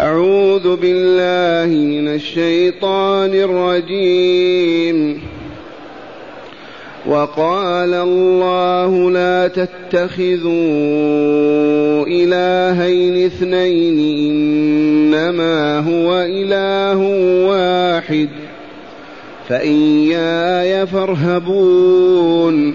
أعوذ بالله من الشيطان الرجيم. وقال الله لا تتخذوا إلهين اثنين إنما هو إله واحد فإياي فارهبون.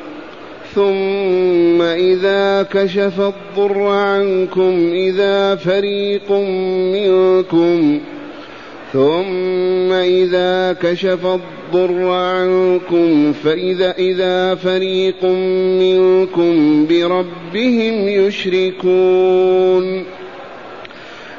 ثم إذا كشف الضر عنكم إذا فريق منكم ثم إذا كشف الضر عنكم فإذا إذا فريق منكم بربهم يشركون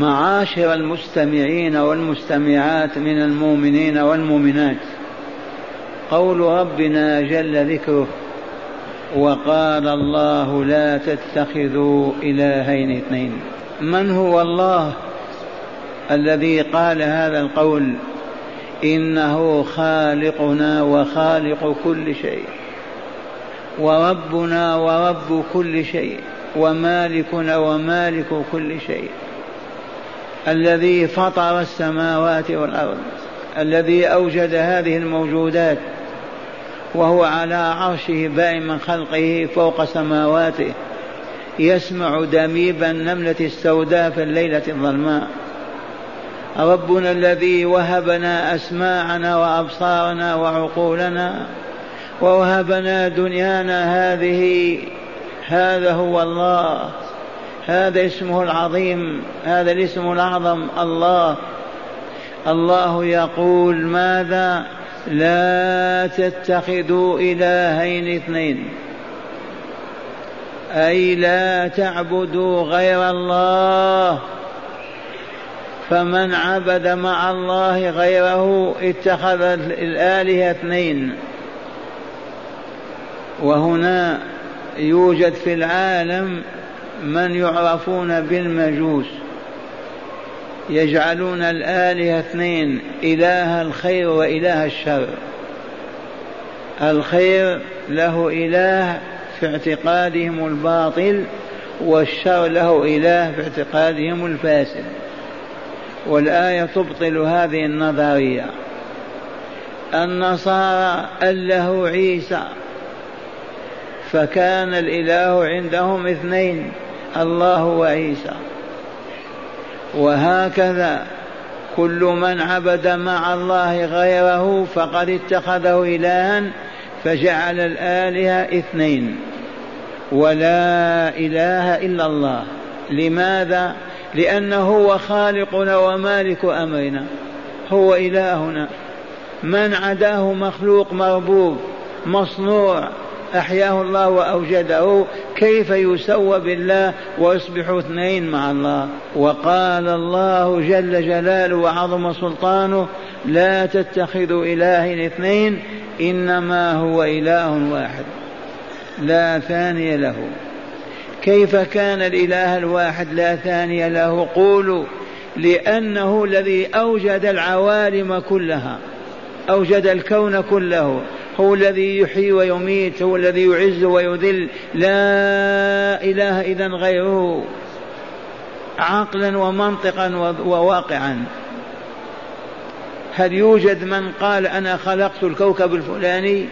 معاشر المستمعين والمستمعات من المؤمنين والمؤمنات. قول ربنا جل ذكره وقال الله لا تتخذوا إلهين اثنين. من هو الله الذي قال هذا القول؟ إنه خالقنا وخالق كل شيء وربنا ورب كل شيء ومالكنا ومالك كل شيء. الذي فطر السماوات والأرض الذي أوجد هذه الموجودات وهو على عرشه بائن من خلقه فوق سماواته يسمع دميب النملة السوداء في الليلة الظلماء. ربنا الذي وهبنا أسماعنا وأبصارنا وعقولنا ووهبنا دنيانا هذه هذا هو الله. هذا اسمه العظيم هذا الاسم الأعظم الله. الله يقول ماذا؟ لا تتخذوا إلهين اثنين. أي لا تعبدوا غير الله. فمن عبد مع الله غيره اتخذ الآلهة اثنين. وهنا يوجد في العالم من يعرفون بالمجوس يجعلون الآلهة اثنين إله الخير وإله الشر. الخير له إله في اعتقادهم الباطل والشر له إله في اعتقادهم الفاسد. والآية تبطل هذه النظرية. النصارى أله عيسى فكان الإله عندهم اثنين. الله وعيسى. وهكذا كل من عبد مع الله غيره فقد اتخذه إلها فجعل الآلهة اثنين. ولا إله إلا الله. لماذا؟ لأنه هو خالقنا ومالك أمرنا. هو إلهنا. من عداه مخلوق مربوب مصنوع. أحياه الله وأوجده كيف يسوى بالله ويصبح اثنين مع الله؟ وقال الله جل جلاله وعظم سلطانه لا تتخذوا إلهين اثنين إنما هو إله واحد. لا ثاني له. كيف كان الإله الواحد لا ثاني له؟ قولوا لأنه الذي أوجد العوالم كلها أوجد الكون كله. هو الذي يحيي ويميت هو الذي يعز ويذل. لا إله إذا غيره. عقلا ومنطقا وواقعا. هل يوجد من قال أنا خلقت الكوكب الفلاني؟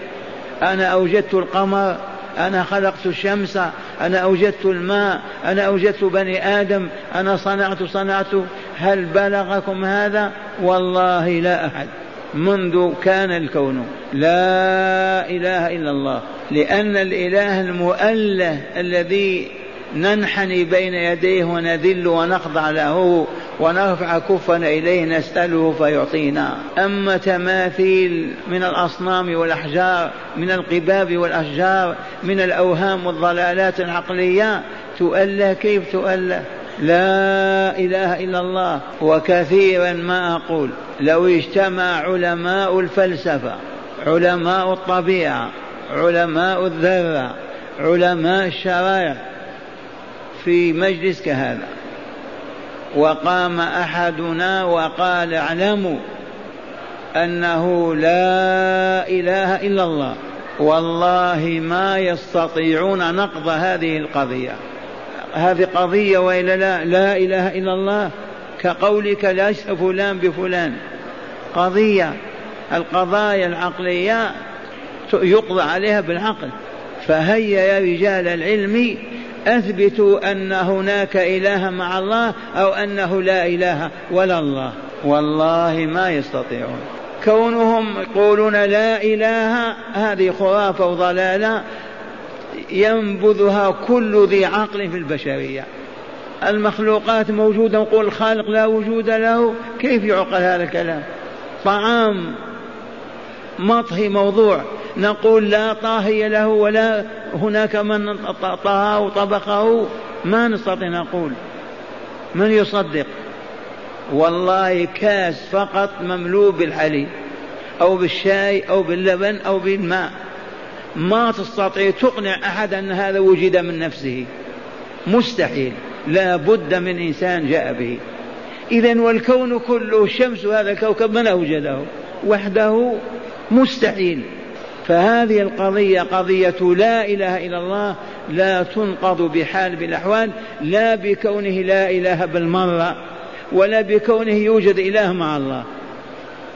أنا أوجدت القمر؟ أنا خلقت الشمس؟ أنا أوجدت الماء؟ أنا أوجدت بني آدم؟ أنا صنعت صنعت هل بلغكم هذا؟ والله لا أحد. منذ كان الكون. لا إله إلا الله. لأن الإله المؤله الذي ننحني بين يديه ونذل ونخضع له ونرفع كفنا إليه نسأله فيعطينا. أما تماثيل من الأصنام والأحجار من القباب والأشجار من الأوهام والضلالات العقلية تؤله كيف تؤله؟ لا إله إلا الله وكثيرا ما أقول. لو اجتمع علماء الفلسفة علماء الطبيعة علماء الذرة علماء الشرائع في مجلس كهذا وقام أحدنا وقال اعلموا أنه لا إله إلا الله والله ما يستطيعون نقض هذه القضية. هذه قضية وإلا لا لا إله إلا الله كقولك ليس فلان بفلان. قضية القضايا العقلية يقضى عليها بالعقل. فهيا يا رجال العلم أثبتوا أن هناك الها مع الله أو أنه لا إله ولا الله. والله ما يستطيعون. كونهم يقولون لا إله هذه خرافة وضلالة. ينبذها كل ذي عقل في البشرية. المخلوقات موجودة نقول الخالق لا وجود له كيف يعقل هذا الكلام؟ طعام مطهي موضوع. نقول لا طاهي له ولا هناك من طهاه وطبخه ما نستطيع نقول. من يصدق؟ والله كاس فقط مملوء بالحليب أو بالشاي أو باللبن أو بالماء. ما تستطيع تقنع أحد أن هذا وجد من نفسه. مستحيل. لا بد من إنسان جاء به. إذا والكون كله الشمس هذا الكوكب من أوجده؟ وحده. مستحيل. فهذه القضية قضية لا إله إلا الله لا تنقض بحال من الأحوال لا بكونه لا إله بالمرة ولا بكونه يوجد إله مع الله.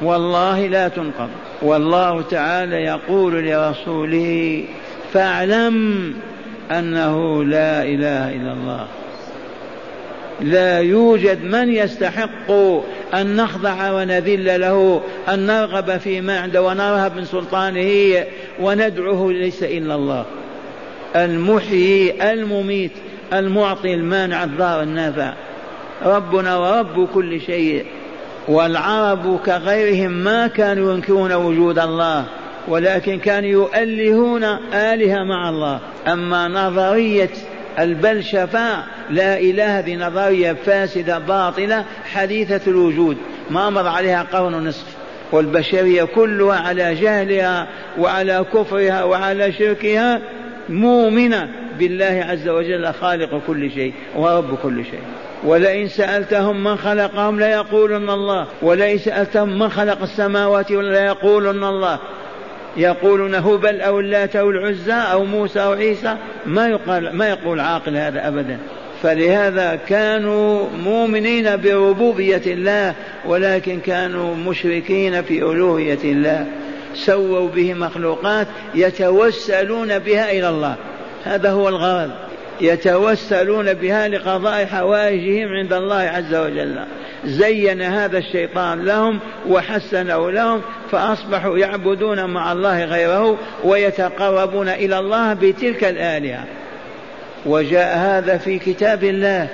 والله لا تنقض. والله تعالى يقول لرسوله فاعلم أنه لا إله إلا الله. لا يوجد من يستحق أن نخضع ونذل له أن نرغب فيما عنده ونرهب من سلطانه وندعوه ليس إلا الله. المحيي المميت المعطي المانع الضار النافع. ربنا ورب كل شيء. والعرب كغيرهم ما كانوا ينكرون وجود الله ولكن كانوا يؤلهون آلهة مع الله. أما نظرية البلشفاء لا إله هذه نظرية فاسدة باطلة حديثة الوجود. ما مر عليها قرن ونصف والبشرية كلها على جهلها وعلى كفرها وعلى شركها مؤمنة بالله عز وجل خالق كل شيء ورب كل شيء. ولئن سألتهم من خلقهم ليقولن الله. ولئن سألتهم من خلق السماوات ليقولن الله. يقولون هبل أو اللات أو العزى أو موسى أو عيسى. ما يقال ما يقول عاقل هذا أبدا. فلهذا كانوا مؤمنين بربوبية الله ولكن كانوا مشركين في ألوهية الله. سووا به مخلوقات يتوسلون بها إلى الله. هذا هو الغرض. يتوسلون بها لقضاء حوائجهم عند الله عز وجل. زين هذا الشيطان لهم وحسنه لهم فأصبحوا يعبدون مع الله غيره ويتقربون إلى الله بتلك الآلهة. وجاء هذا في كتاب الله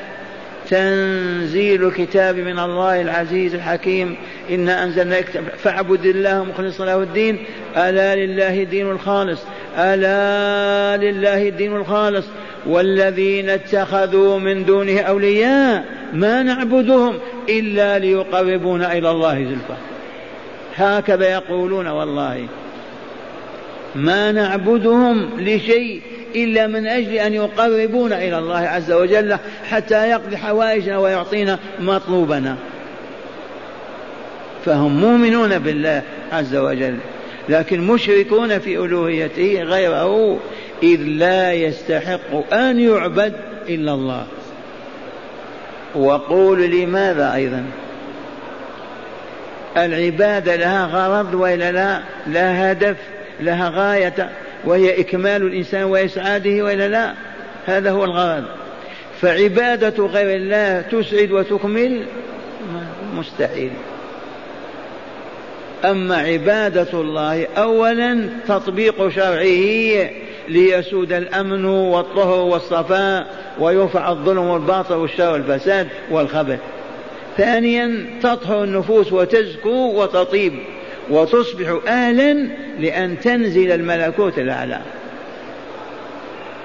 تنزيل الكتاب من الله العزيز الحكيم. إنا أنزلنا فاعبد الله مخلصا له الدين. ألا لله الدين الخالص. ألا لله الدين الخالص. والذين اتخذوا من دونه أولياء ما نعبدهم إلا ليقربونا إلى الله زلفى هكذا يقولون والله. ما نعبدهم لشيء إلا من أجل أن يقربونا إلى الله عز وجل حتى يقضي حوائجنا ويعطينا مطلوبنا. فهم مؤمنون بالله عز وجل لكن مشركون في ألوهيته غيره. إذ لا يستحق أن يعبد إلا الله. وقول لماذا أيضا؟ العبادة لها غرض وإلا لا؟ لها هدف لها غاية وهي إكمال الإنسان وإسعاده وإلا لا؟ هذا هو الغرض. فعبادة غير الله تسعد وتكمل؟ مستحيل. أما عبادة الله أولا تطبيق شرعه ليسود الأمن والطهر والصفاء ويرفع الظلم والباطل والشر والفساد والخبث ثانيا تطهر النفوس وتزكو وتطيب وتصبح أهلا لأن تنزل الملكوت الأعلى.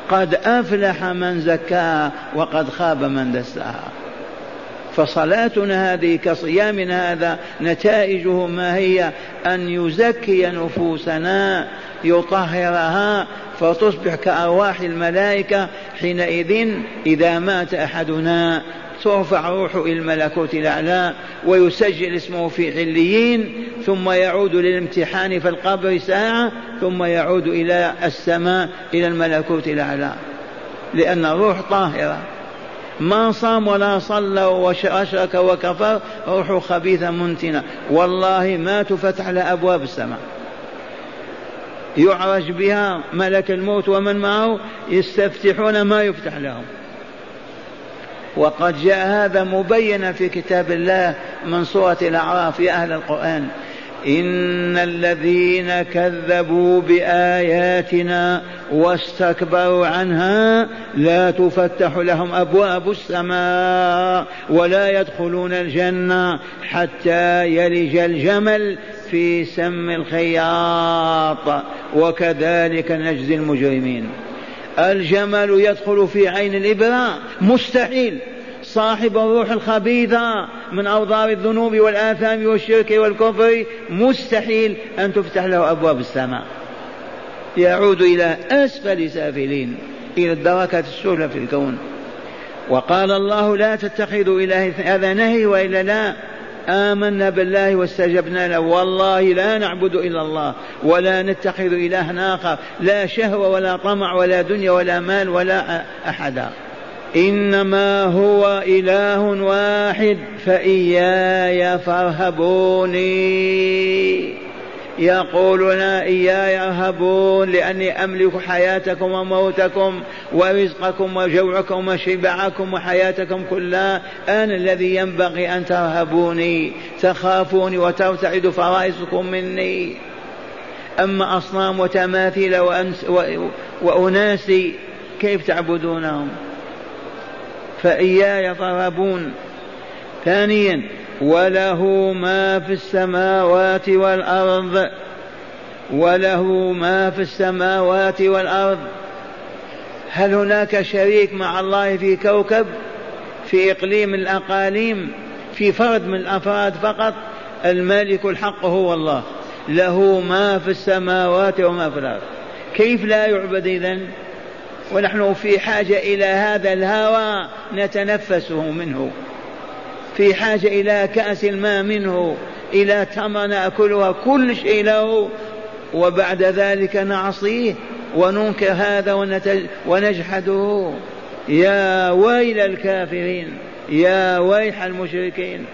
قد أفلح من زكاها وقد خاب من دساها. فصلاتنا هذه كصيامنا هذا نتائجه ما هي أن يزكي نفوسنا يطهرها فتصبح كأرواح الملائكة حينئذ إذا مات أحدنا. ترفع روحه إلى الملكوت الأعلى ويسجل اسمه في عليين ثم يعود للامتحان في القبر ساعة ثم يعود إلى السماء إلى الملكوت الأعلى. لأن الروح طاهرة. ما صام ولا صلى وأشرك وكفر روح خبيثة منتنة. والله ما تفتح لها أبواب السماء. يعرج بها ملك الموت ومن معه يستفتحون ما يفتح لهم. وقد جاء هذا مبينا في كتاب الله من سورة الأعراف يا أهل القرآن. إن الذين كذبوا بآياتنا واستكبروا عنها لا تفتح لهم أبواب السماء ولا يدخلون الجنة حتى يلج الجمل في سم الخياط وكذلك نجزي المجرمين. الجمل يدخل في عين الإبرة مستحيل. صاحب الروح الخبيثة من أوضار الذنوب والآثام والشرك والكفر مستحيل أن تفتح له أبواب السماء. يعود إلى أسفل سافلين إلى الدركات السفلى في الكون. وقال الله لا تتخذوا إله هذا نهي وإلا لا آمنا بالله واستجبنا له. والله لا نعبد إلا الله ولا نتخذ إلها آخر. لا شهوة ولا طمع ولا دنيا ولا مال ولا أحدا إنما هو إله واحد فإياي فارهبوني. يقولون إياي ارهبون لأني أملك حياتكم وموتكم ورزقكم وجوعكم وشبعكم وحياتكم كلها. أنا الذي ينبغي أن ترهبوني تخافوني وترتعد فرائسكم مني. أما أصنام وتماثيل وأنس وأناس كيف تعبدونهم؟ فإياي فارهبون ثانيا وله ما في السماوات والأرض وله ما في السماوات والأرض. هل هناك شريك مع الله في كوكب في إقليم الأقاليم في فرد من الأفراد فقط؟ المالك الحق هو الله. له ما في السماوات وما في الأرض. كيف لا يعبد إذن؟ ونحن في حاجة إلى هذا الهوى نتنفسه منه. في حاجة إلى كأس الماء منه إلى تمر نأكلها كل شيء له وبعد ذلك نعصيه وننكر هذا ونجحده. يا ويل الكافرين يا ويح المشركين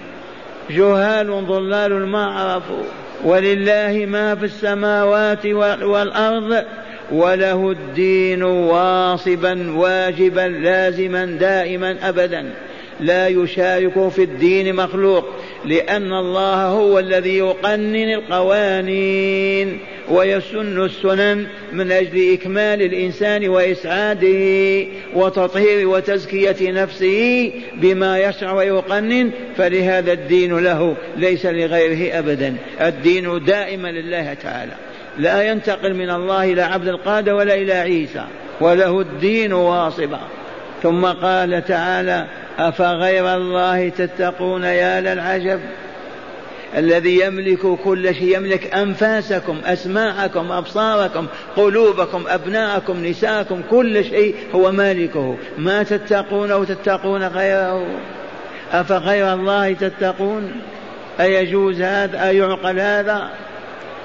جهال ضلال ما عرفوا ولله ما في السماوات والأرض وله الدين واصبا واجبا لازما دائما أبدا. لا يشارك في الدين مخلوق لأن الله هو الذي يقنن القوانين ويسن السنن من أجل إكمال الإنسان وإسعاده وتطهير وتزكية نفسه بما يشرع ويقنن فلهذا الدين له ليس لغيره أبدا. الدين دائما لله تعالى. لا ينتقل من الله إلى عبد القادر ولا إلى عيسى وله الدين واصبا. ثم قال تعالى أفغير الله تتقون يا للعجب الذي يملك كل شيء يملك أنفاسكم أسماعكم أبصاركم قلوبكم أبناءكم نساءكم كل شيء هو مالكه. ما تتقون أو تتقون غيره؟ أفغير الله تتقون؟ أيجوز هذا؟ أيعقل هذا؟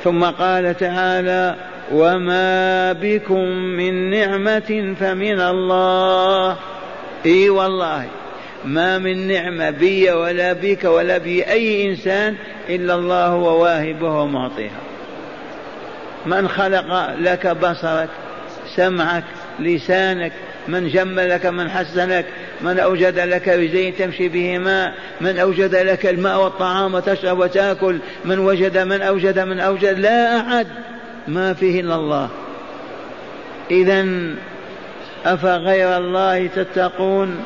ثم قال تعالى وما بكم من نعمة فمن الله. إي والله ما من نعمة بي ولا بك ولا بأي إنسان إلا الله هو واهبها ومعطيها. من خلق لك بصرك سمعك لسانك من جملك من حسنك من أوجد لك رجلين تمشي بهما من أوجد لك الماء والطعام وتشرب وتأكل من وجد من أوجد من أوجد لا أحد. ما فيه إلا الله. إذا أفغير الله تتقون؟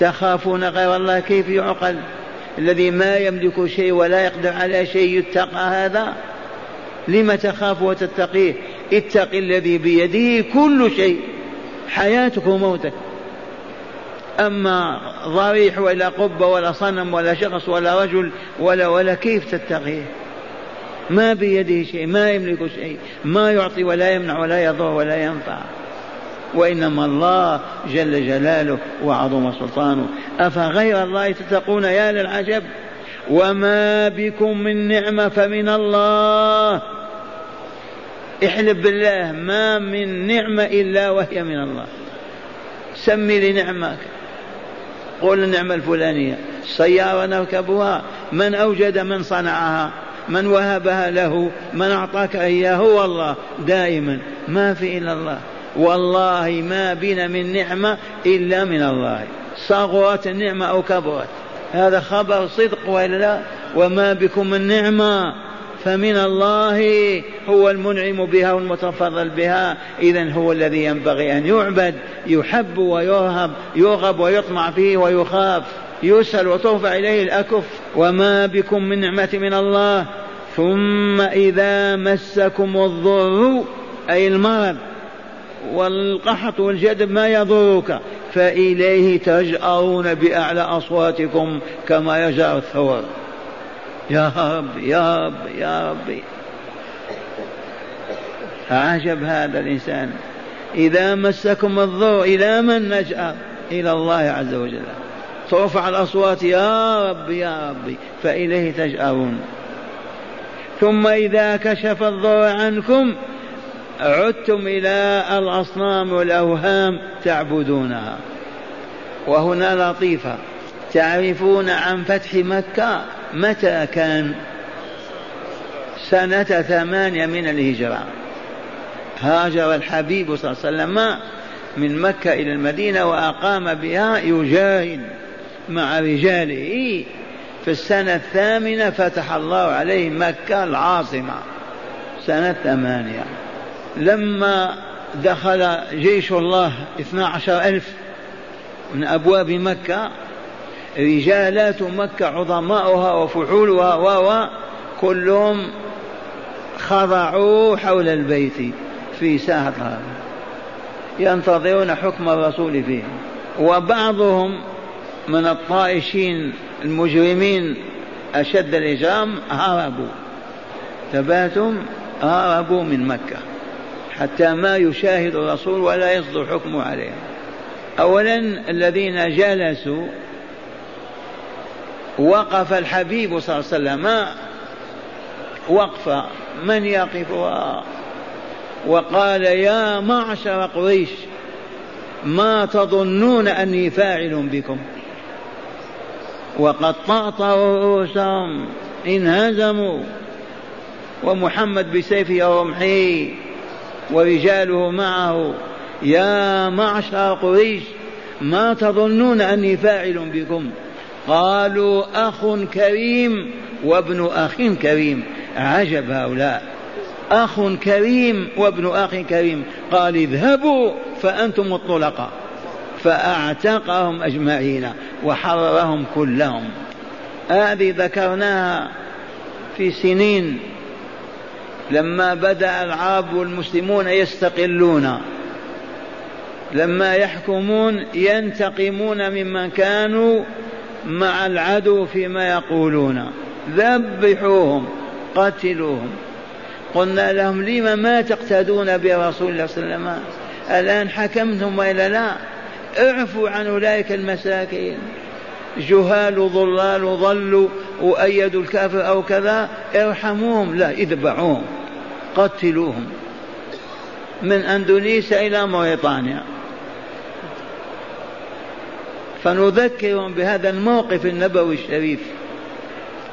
تخافون غير الله كيف يعقل؟ الذي ما يملك شيء ولا يقدر على شيء يتقى هذا؟ لم تخاف وتتقيه؟ اتق الذي بيده كل شيء حياتك وموتك. أما ضريح ولا قبة ولا صنم ولا شخص ولا رجل ولا ولا كيف تتقيه؟ ما بيده شيء ما يملك شيء ما يعطي ولا يمنع ولا يضر ولا ينفع. وإنما الله جل جلاله وعظم سلطانه. أفغير الله تتقون يا للعجب؟ وما بكم من نعمة فمن الله. احلف بالله ما من نعمة إلا وهي من الله. سمي لي نعمك قول النعمة الفلانية سيارة نركبها من أوجد من صنعها من وهبها له من أعطاك إياه هو الله دائما. ما في إلا الله. والله ما بنا من نعمة إلا من الله. صغرت النعمة أو كبرت هذا خبر صدق وإلا لا؟ وما بكم من نعمة فمن الله هو المنعم بها والمتفضل بها. إذا هو الذي ينبغي أن يعبد يحب ويرهب يرغب ويطمع فيه ويخاف. يسأل وترفع إليه الأكف. وما بكم من نعمة من الله. ثم إذا مسكم الضر أي المرض والقحط والجدب ما يضرك فإليه تجأرون بأعلى أصواتكم كما يجأر الثور. يا رب يا رب يا رب. عجب هذا الإنسان. إذا مسكم الضر إلى من نجأر إلى الله عز وجل. ترفع الأصوات يا رب يا رب. فإليه تجأرون. ثم إذا كشف الضر عنكم عدتم إلى الأصنام والأوهام تعبدونها. وهنا لطيفة. تعرفون عن فتح مكة متى كان؟ سنة ثمانية من الهجرة. هاجر الحبيب صلى الله عليه وسلم من مكة إلى المدينة وأقام بها يجاهد مع رجاله. في السنة الثامنة فتح الله عليه مكة العاصمة. سنة ثمانية. لما دخل جيش الله اثنا عشر ألف من أبواب مكة رجالات مكة عظماؤها وفحولها و كلهم خضعوا حول البيت في ساحة الغرب ينتظرون حكم الرسول فيهم. وبعضهم من الطائشين المجرمين أشد الإجرام هربوا. ثباتهم هربوا من مكة. حتى ما يشاهد الرسول ولا يصدر حكمه عليهم أولا الذين جلسوا وقف الحبيب صلى الله عليه وسلم. وقف؟ من يقفها؟ وقال يا معشر قريش ما تظنون أني فاعل بكم؟ وقد طأطأوا رؤوسهم انهزموا. ومحمد بسيفه ورمحه ورجاله معه يا معشر قريش ما تظنون أني فاعل بكم؟ قالوا أخ كريم وابن أخ كريم. عجب هؤلاء. أخ كريم وابن أخ كريم. قال اذهبوا فأنتم الطلقاء فأعتقهم أجمعين وحررهم كلهم. هذه ذكرناها في سنين لما بدأ العرب والمسلمون يستقلون لما يحكمون ينتقمون ممن كانوا مع العدو فيما يقولون. ذبحوهم قتلوهم. قلنا لهم لم ما تقتدون برسول الله صلى الله عليه وسلم؟ الآن حكمتم وإلا لا؟ اعفوا عن أولئك المساكين. جهال ضلال ضلوا وأيدوا الكافر أو كذا ارحموهم. لا اذبحوهم قتلوهم. من أندونيسيا إلى موريطانيا فنذكرهم بهذا الموقف النبوي الشريف.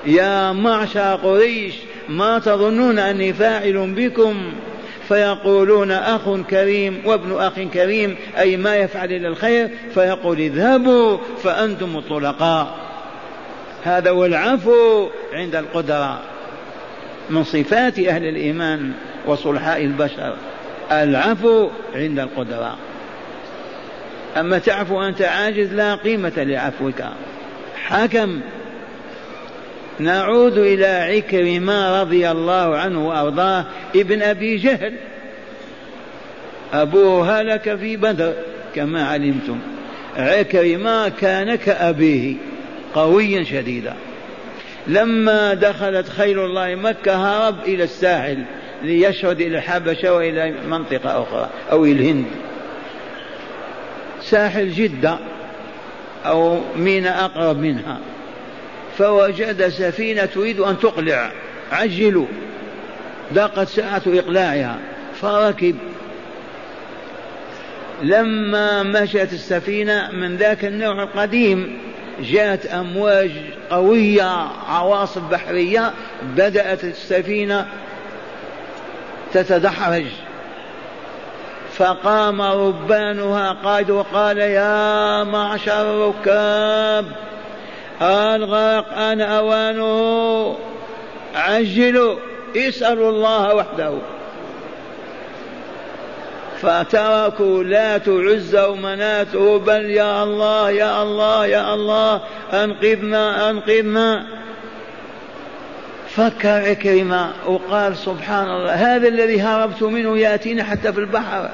يا معشر قريش ما تظنون أني فاعل بكم؟ فيقولون أخ كريم وابن أخ كريم أي ما يفعل إلا الخير؟ فيقول اذهبوا فأنتم الطلقاء. هذا هو العفو عند القدرة من صفات أهل الإيمان وصلحاء البشر. العفو عند القدرة. أما تعفو أنت عاجز لا قيمة لعفوك. حكم. نعود إلى عكرمة رضي الله عنه وأرضاه ابن أبي جهل. أبوه هلك في بدر كما علمتم. عكرمة كان كأبيه. قويا شديدا. لما دخلت خيل الله مكة هرب إلى الساحل ليشرد إلى الحبشة وإلى منطقة أخرى أو إلى الهند. ساحل جدة أو ميناء أقرب منها. فوجد سفينة تريد أن تقلع. عجلوا. ضاقت ساعة إقلاعها. فركب. لما مشت السفينة من ذاك النوع القديم جاءت أمواج قوية عواصف بحرية بدأت السفينة تتدحرج. فقام ربانها قائد وقال يا معشر الركاب الغرق أن أوانه عجلوا اسألوا الله وحده. فتركوا لا تعز ومناته بل يا الله يا الله يا الله أنقذنا أنقذنا. فكر عكرمة وقال سبحان الله هذا الذي هربت منه يأتينا حتى في البحر.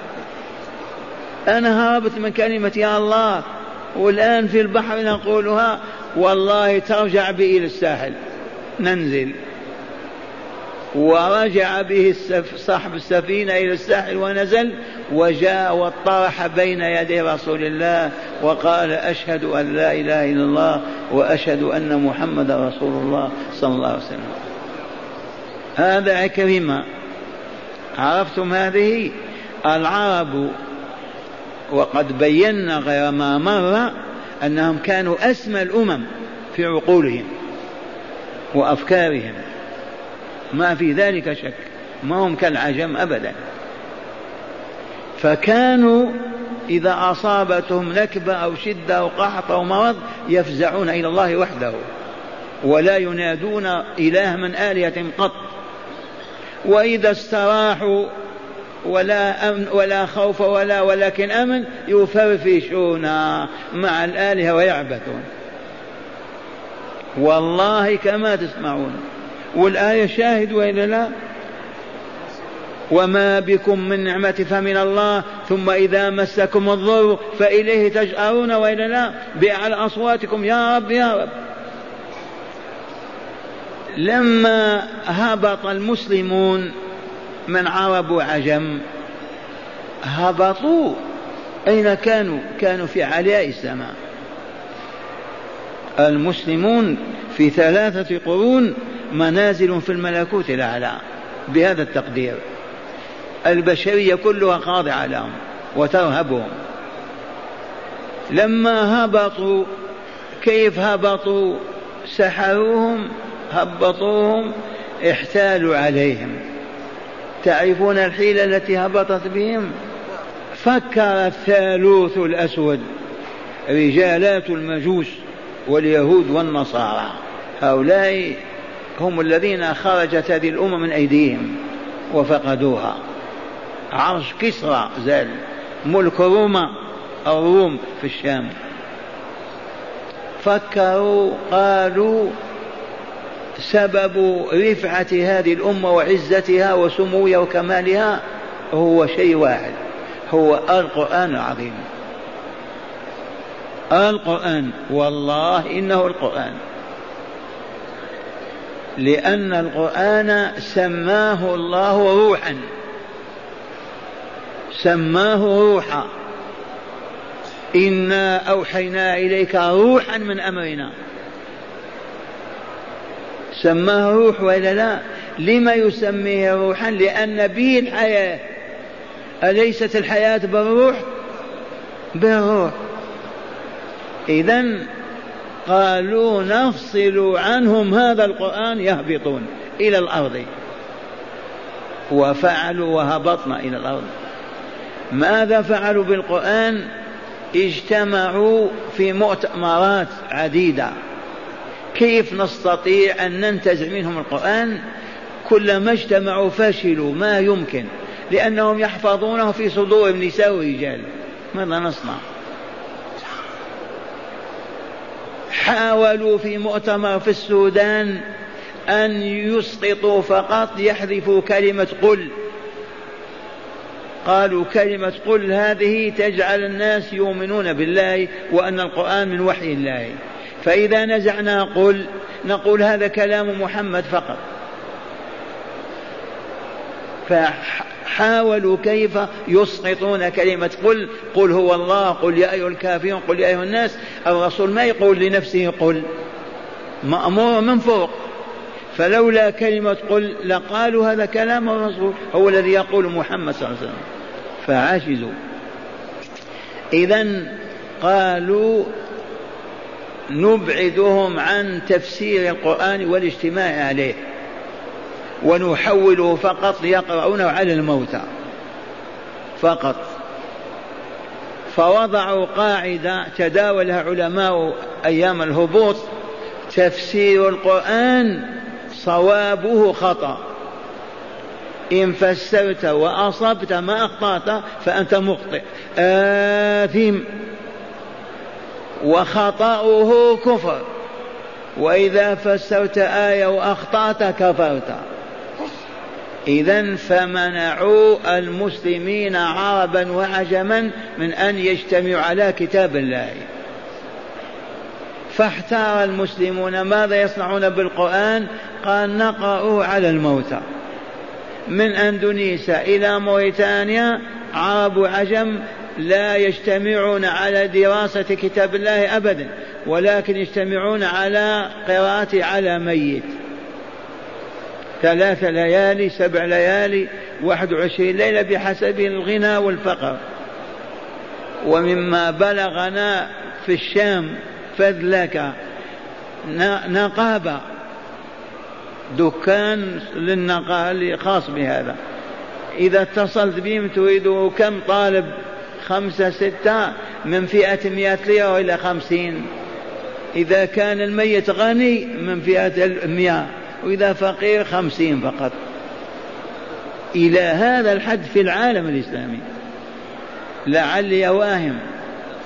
أنا هربت من كلمة يا الله والآن في البحر نقولها والله ترجع به إلى الساحل. ننزل. ورجع به صاحب السفينة إلى الساحل ونزل وجاء واطرح بين يدي رسول الله وقال أشهد أن لا إله إلا الله وأشهد أن محمد رسول الله صلى الله عليه وسلم. هذا عكرمة عرفتم هذه؟ العرب وقد بينا غير ما مر أنهم كانوا أسمى الأمم في عقولهم وأفكارهم. ما في ذلك شك. ما هم كالعجم أبدا. فكانوا إذا أصابتهم نكبة أو شدة أو قحط أو مرض يفزعون إلى الله وحده. ولا ينادون إله من آلهة قط. وإذا استراحوا ولا أمن ولا خوف ولا ولكن أمن يفرفشون مع الآلهة ويعبثون. والله كما تسمعون. والآية شاهد وإلا لا؟ وما بكم من نعمة فمن الله ثم إذا مسكم الضر فإليه تجأرون وإلا لا؟ بأعلى أصواتكم يا رب يا رب. لما هبط المسلمون من عرب وعجم هبطوا. أين كانوا؟ كانوا في علياء السماء. المسلمون في ثلاثة قرون منازل في الملكوت الأعلى بهذا التقدير. البشرية كلها خاضعة لهم وترهبهم. لما هبطوا كيف هبطوا؟ سحروهم هبطوهم احتالوا عليهم. تعرفون الحيلة التي هبطت بهم؟ فكر الثالوث الأسود رجالات المجوس واليهود والنصارى. هؤلاء هم الذين خرجت هذه الأمة من أيديهم وفقدوها. عرش كسرى زال. ملك روما الروم في الشام. فكروا قالوا سبب رفعة هذه الأمة وعزتها وسموها وكمالها هو شيء واحد هو القرآن العظيم. القرآن والله إنه القرآن. لأن القرآن سماه الله روحا سماه روحا. إنا أوحينا إليك روحا من أمرنا. سماه روح وإلا لا؟ لما يسميه روحا؟ لأن به الحياة. أليست الحياة بالروح؟ بالروح. إذا قالوا نفصل عنهم هذا القرآن يهبطون إلى الأرض. وفعلوا وهبطنا إلى الأرض. ماذا فعلوا بالقرآن؟ اجتمعوا في مؤتمرات عديدة. كيف نستطيع أن ننتزع منهم القرآن؟ كلما اجتمعوا فشلوا ما يمكن لأنهم يحفظونه في صدور النساء والرجال. ماذا نصنع؟ حاولوا في مؤتمر في السودان أن يسقطوا فقط يحذفوا كلمة قل. قالوا كلمة قل هذه تجعل الناس يؤمنون بالله وأن القرآن من وحي الله. فإذا نزعنا قل نقول هذا كلام محمد فقط. فحاولوا كيف يسقطون كلمة قل. قل هو الله قل يا أيها الكافرون قل يا أيها الناس. الرسول ما يقول لنفسه قل. مأمور من فوق. فلولا كلمة قل لقالوا هذا كلام الرسول. هو الذي يقول محمد صلى الله عليه وسلم. فعجزوا. إذا قالوا نبعدهم عن تفسير القرآن والاجتماع عليه. ونحوله فقط يقرؤونه على الموتى. فقط. فوضعوا قاعدة تداولها علماء أيام الهبوط تفسير القرآن صوابه خطأ. إن فسرت وأصبت ما أخطأت فأنت مخطئ. آثم. وخطأه كفر. وإذا فسرت آية وأخطأت كفرت. إذا فمنعوا المسلمين عربا وعجما من أن يجتمعوا على كتاب الله. فاحتار المسلمون ماذا يصنعون بالقرآن؟ قال نقرأه على الموتى. من أندونيسيا إلى موريتانيا عرب وعجم لا يجتمعون على دراسة كتاب الله أبدا ولكن يجتمعون على قراءة على ميت. ثلاث ليالي سبع ليالي واحد وعشرين ليلة بحسب الغنى والفقر. ومما بلغنا في الشام فذلك نقابة دكان للنقال خاص بهذا. إذا اتصلت بهم تريد كم طالب؟ خمسة ستة. من فئة مئة ليرة إلى خمسين. إذا كان الميت غني من فئة المئة. وإذا فقير خمسين فقط. إلى هذا الحد في العالم الإسلامي. لعلي واهم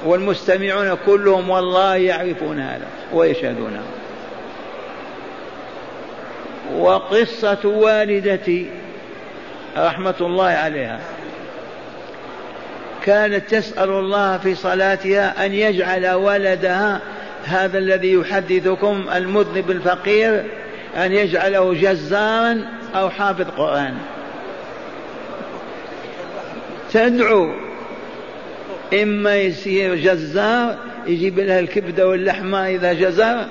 والمستمعون كلهم والله يعرفون هذا ويشهدونه. وقصة والدتي رحمة الله عليها. كانت تسأل الله في صلاتها أن يجعل ولدها هذا الذي يحدثكم المذنب الفقير أن يجعله جزارا أو حافظ قرآن. تدعو. إما يصير جزار يجيب لها الكبدة واللحمة إذا جزر.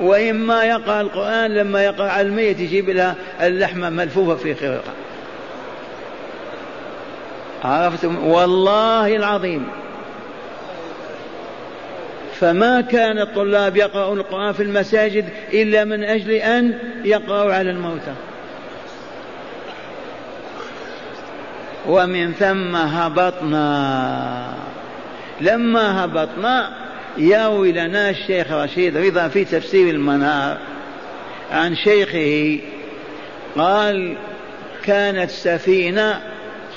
وإما يقرأ القرآن لما يقرأ على الميت يجيب لها اللحمة ملفوفة في خرقة. عرفتم؟ والله العظيم. فما كان الطلاب يقرؤون القرآن في المساجد إلا من أجل أن يقرأوا على الموتى. ومن ثم هبطنا. لما هبطنا يروي لنا الشيخ رشيد رضا في تفسير المنار عن شيخه قال كانت سفينة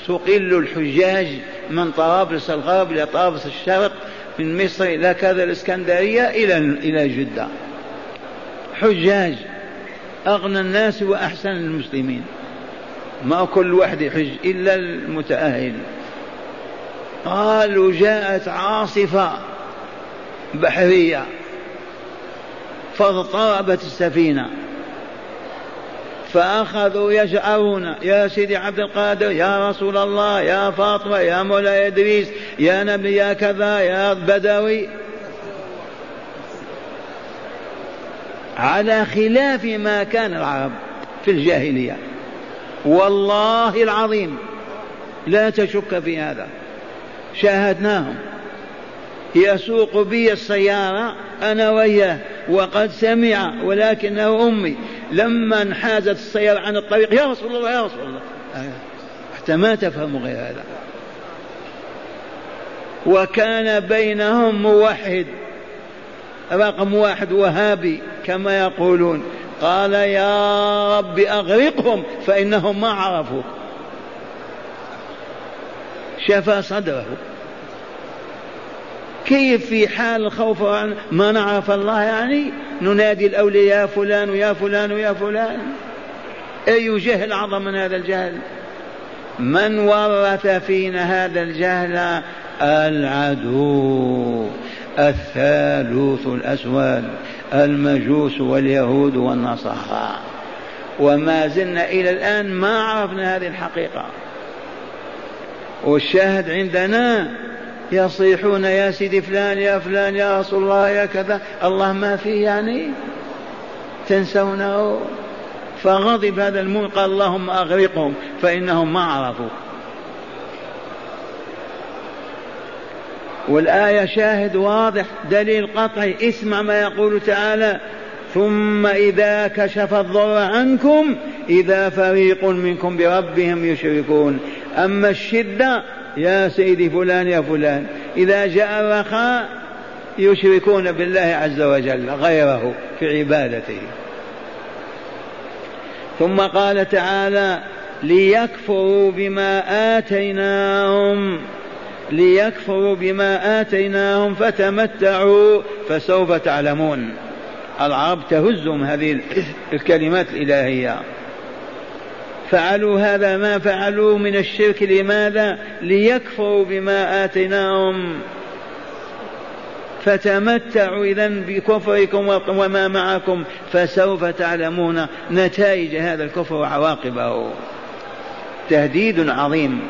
تقل الحجاج من طرابلس الغرب إلى طرابلس الشرق من مصر إلى كذا الإسكندرية إلى إلى جدة. حجاج أغنى الناس وأحسن المسلمين. ما كل واحد يحج إلا المتأهل. قالوا جاءت عاصفة بحرية فاضطربت السفينة. فأخذوا يجأرون يا سيدي عبد القادر يا رسول الله يا فاطمة يا مولاي إدريس يا نبي يا كذا يا بدوي. على خلاف ما كان العرب في الجاهلية. والله العظيم لا تشك في هذا. شاهدناهم. يسوق بي السيارة أنا وياه وقد سمع ولكنه أمي. لما انحازت السيارة عن الطريق يا رسول الله يا رسول الله. حتى ما تفهموا غير هذا. وكان بينهم موحد. رقم واحد وهابي كما يقولون. قال يا رب أغرقهم فإنهم ما عرفوك. شفى صدره. كيف في حال الخوف ما نعرف الله يعني؟ ننادي الأولياء يا فلان ويا فلان ويا فلان. أي جهل أعظم من هذا الجهل؟ من ورث فينا هذا الجهل؟ العدو الثالوث الأسود المجوس واليهود والنصارى. وما زلنا إلى الآن ما عرفنا هذه الحقيقة. والشاهد عندنا يصيحون يا سيدي فلان يا فلان يا رسول الله يا كذا. الله ما فيه يعني تنسونه. فغضب هذا المؤمن قال اللهم أغرقهم فإنهم ما عرفوا. والآية شاهد واضح دليل قطعي اسمع ما يقول تعالى ثم إذا كشف الضر عنكم إذا فريق منكم بربهم يشركون. أما الشدة يا سيدي فلان يا فلان. إذا جاء الرخاء يشركون بالله عز وجل غيره في عبادته. ثم قال تعالى ليكفروا بما آتيناهم. ليكفروا بما آتيناهم فتمتعوا فسوف تعلمون. العرب تهزهم هذه الكلمات الإلهية. فعلوا هذا ما فعلوا من الشرك لماذا؟ ليكفروا بما آتيناهم. فتمتعوا إذا بكفركم وما معكم فسوف تعلمون نتائج هذا الكفر وعواقبه. تهديد عظيم.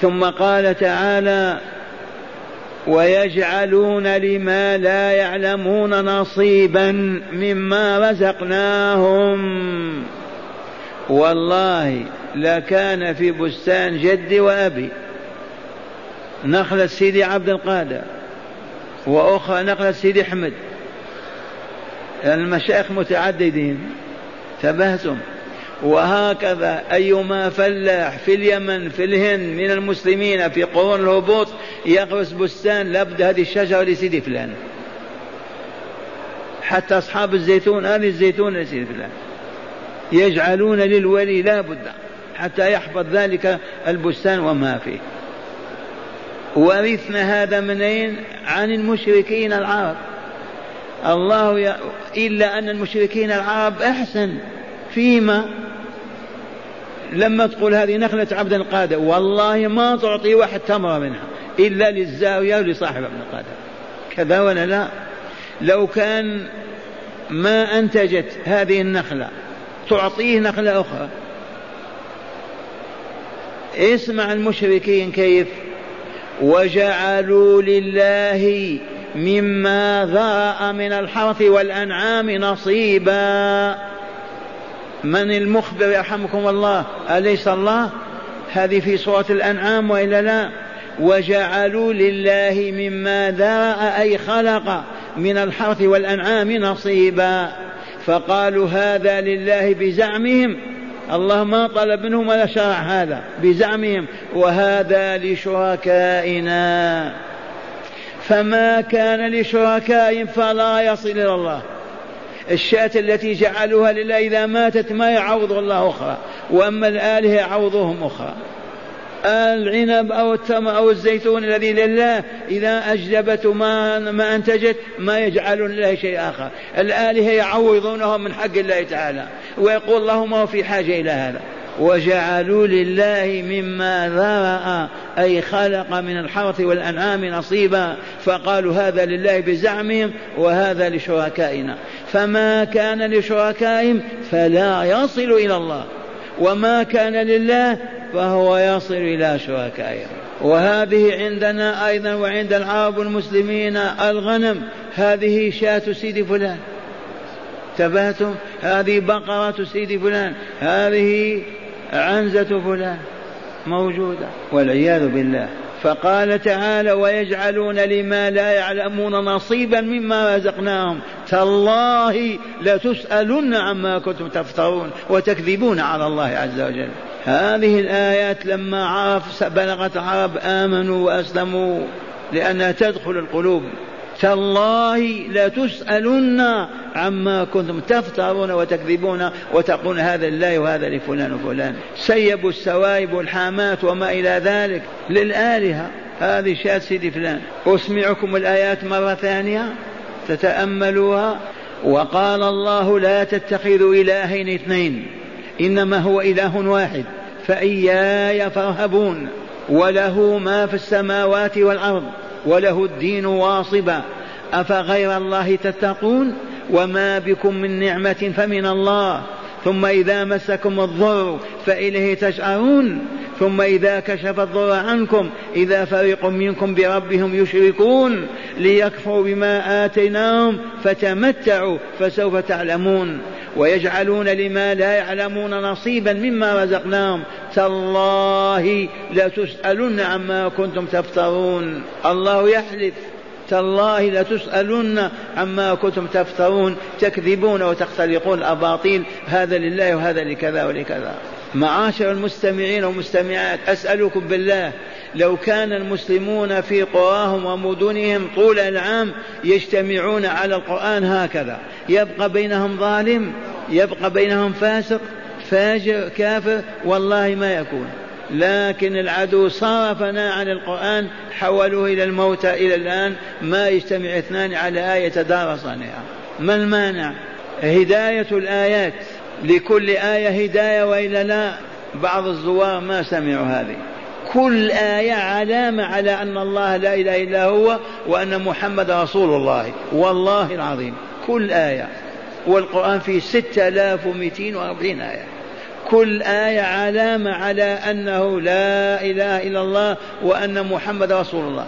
ثم قال تعالى ويجعلون لما لا يعلمون نصيبا مما رزقناهم. والله لكان في بستان جدي وأبي. نخلة سيدي عبد القادر وأخرى نخلة سيدي أحمد المشايخ متعددين تبهتم. وهكذا أيما فلاح في اليمن في الهند من المسلمين في قرون الهبوط يغرس بستان لابد هذه الشجرة لسيدي فلان. حتى أصحاب الزيتون هذه الزيتون لسيدي فلان. يجعلون للولي لا بد حتى يحفظ ذلك البستان وما فيه. ورثنا هذا منين؟ عن المشركين العرب. الله ي... إلا أن المشركين العرب أحسن فيما لما تقول هذه نخلة عبد القادر والله ما تعطي واحد تمرة منها إلا للزاوية ولصاحب ابن القادر. كذا ولا لا؟ لو كان ما أنتجت هذه النخلة تعطيه نخلة أخرى. اسمع المشركين كيف. وجعلوا لله مما ذرأ من الحرث والأنعام نصيبا. من المخبر يرحمكم الله؟ أليس الله؟ هذه في سورة الأنعام وإلا لا. وجعلوا لله مما ذرأ أي خلق من الحرث والأنعام نصيبا. فقالوا هذا لله بزعمهم. الله ما طلب منهم ولا شرع هذا بزعمهم. وهذا لشركائنا. فما كان لشركائهم فلا يصل إلى الله. الشاة التي جعلوها لله إذا ماتت ما يعوض الله أخرى. وأما الآلهة يعوضهم أخرى. العنب أو التمر أو الزيتون الذي لله إذا أجلبت ما, ما أنتجت ما يجعلون لله شيء آخر. الآلهة يعوضونهم من حق الله تعالى ويقول اللهم هو في حاجة إلى هذا. وجعلوا لله مما ذرأ أي خلق من الحرث والأنعام نصيبا فقالوا هذا لله بزعمهم وهذا لشركائنا. فما كان لشركائهم فلا يصل إلى الله. وما كان لله فهو يصل إلى شركائهم وهذه عندنا أيضا وعند العرب المسلمين الغنم. هذه شاة سيد فلان. تبهتم هذه بقرة سيد فلان. هذه عنزة فلان. موجودة. والعياذ بالله. فقال تعالى ويجعلون لما لا يعلمون نصيبا مما رزقناهم. تالله لتسألن عما كنتم تفترون وتكذبون على الله عز وجل. هذه الآيات لما عرف بلغت عرب آمنوا وأسلموا لأنها تدخل القلوب. تالله لتسألن عما كنتم تفترون وتكذبون وتقولون هذا لله وهذا لفلان وفلان. سيبوا السوائب والحامات وما إلى ذلك للآلهة. هذه شات سيدي فلان. أسمعكم الآيات مرة ثانية؟ تتأملوها وقال الله لا تتخذوا إلهين اثنين إنما هو إله واحد فإياي فارهبون وله ما في السماوات والأرض وله الدين واصبا أفغير الله تتقون؟ وما بكم من نعمة فمن الله ثم إذا مسكم الضر فإليه تشعرون ثم إذا كشف الضر عنكم إذا فريق منكم بربهم يشركون ليكفروا بما آتيناهم فتمتعوا فسوف تعلمون. ويجعلون لما لا يعلمون نصيبا مما رزقناهم. تالله لتسألن عما كنتم تفترون. الله يحلف. تالله لتسألن عما كنتم تفترون. تكذبون وتختلقون الأباطيل. هذا لله وهذا لكذا ولكذا. معاشر المستمعين والمستمعات أسألكم بالله لو كان المسلمون في قراهم ومدنهم طول العام يجتمعون على القرآن هكذا يبقى بينهم ظالم يبقى بينهم فاسق فاجر كافر والله ما يكون. لكن العدو صرفنا عن القرآن حولوه إلى الموتى إلى الآن ما يجتمع اثنان على آية يتدارسانها ما المانع؟ هداية الآيات. لكل آية هداية وإلا لا بعض الزوار ما سمعوا هذه. كل آية علامة على أن الله لا إله إلا هو وأن محمد رسول الله. والله العظيم. كل آية. والقرآن فيه ستة آلاف ومئتين وأربعين آية. كل آية علامة على أنه لا إله إلا الله وأن محمد رسول الله.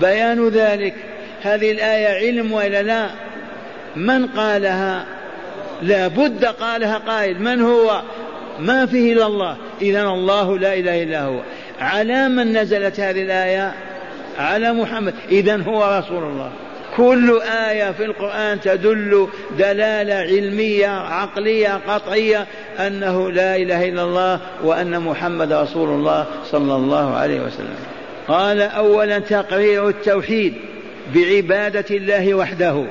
بيان ذلك. هذه الآية علم وإلا لا. من قالها؟ لا بد قالها قائل من هو؟ ما فيه إلا الله. إذا الله لا إله إلا هو. على من نزلت هذه الآية؟ على محمد. إذا هو رسول الله. كل آية في القرآن تدل دلالة علمية عقلية قطعية أنه لا إله إلا الله وأن محمد رسول الله صلى الله عليه وسلم. قال أولا تقرير التوحيد بعبادة الله وحده.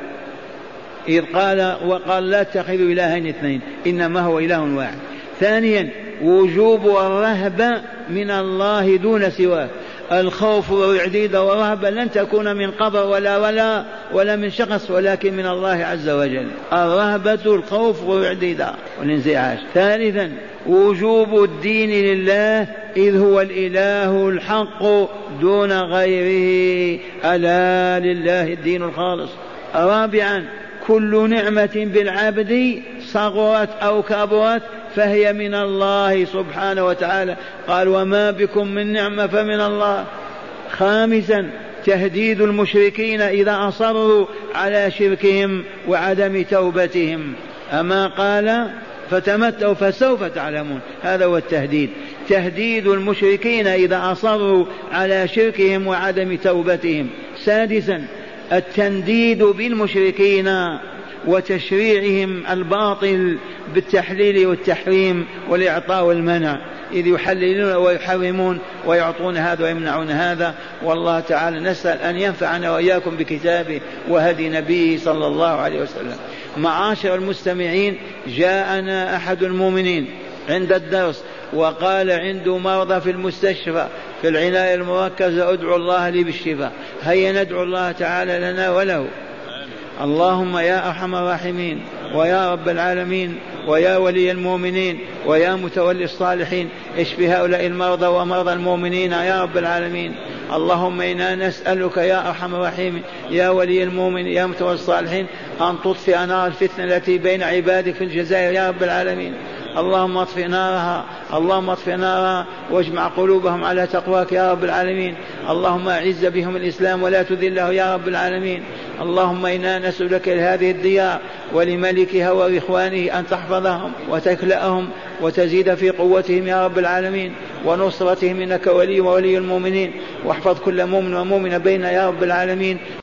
إذ قال وقال لا تتخذوا إلهين اثنين إنما هو إله واحد. ثانيا وجوب الرهبة من الله دون سواه. الخوف والعديد والرهبة لن تكون من قبر ولا ولا ولا من شخص ولكن من الله عز وجل. الرهبة الخوف والعديد والانزعاج. ثالثا وجوب الدين لله إذ هو الإله الحق دون غيره. ألا لله الدين الخالص. رابعا كل نعمة بالعبد صغرت أو كبرت فهي من الله سبحانه وتعالى. قال وما بكم من نعمة فمن الله. خامسا تهديد المشركين إذا أصروا على شركهم وعدم توبتهم. أما قال فتمتعوا فسوف تعلمون. هذا هو التهديد. تهديد المشركين إذا أصروا على شركهم وعدم توبتهم. سادسا التنديد بالمشركين وتشريعهم الباطل بالتحليل والتحريم والإعطاء والمنع. إذ يحللون ويحرمون ويعطون هذا ويمنعون هذا. والله تعالى نسأل أن ينفعنا وإياكم بكتابه وهدي نبيه صلى الله عليه وسلم. معاشر المستمعين جاءنا أحد المؤمنين عند الدرس وقال عنده مرضى في المستشفى. في العناية المركزة أدعو الله لي بالشفاء. هيا ندعو الله تعالى لنا وله اللهم يا أرحم الراحمين ويا رب العالمين ويا ولي المؤمنين ويا متولي الصالحين. اشف هؤلاء المرضى ومرضى المؤمنين يا رب العالمين؟ اللهم إنا نسألك يا أرحم الراحمين يا ولي المؤمن يا متولي الصالحين أن تطفئ نار الفتنة التي بين عبادك في الجزائر يا رب العالمين. اللهم اطفئ نارها اللهم اطفئ نارها واجمع قلوبهم على تقواك يا رب العالمين. اللهم اعز بهم الإسلام ولا تذله يا رب العالمين. اللهم إنا نسألك لهذه الديار ولملكها واخوانه أن تحفظهم وتكلأهم وتزيد في قوتهم يا رب العالمين ونصرتهم إنك ولي وولي المؤمنين. واحفظ كل مؤمن ومؤمن بين يا رب العالمين.